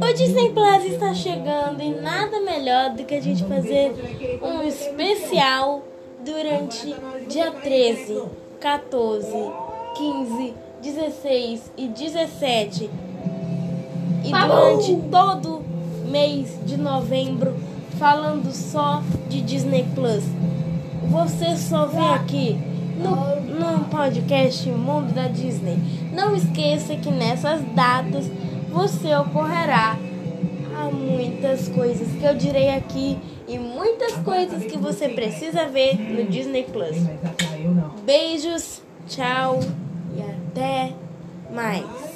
O Disney Plus está chegando e nada melhor do que a gente fazer um especial durante dia 13, 14, 15, 16 e 17 e durante todo mês de novembro falando só de Disney Plus. Você só vem aqui no, no podcast Mundo da Disney. Não esqueça que nessas datas você ocorrerá a muitas coisas que eu direi aqui e muitas coisas que você precisa ver no Disney Plus. Beijos, tchau e até mais.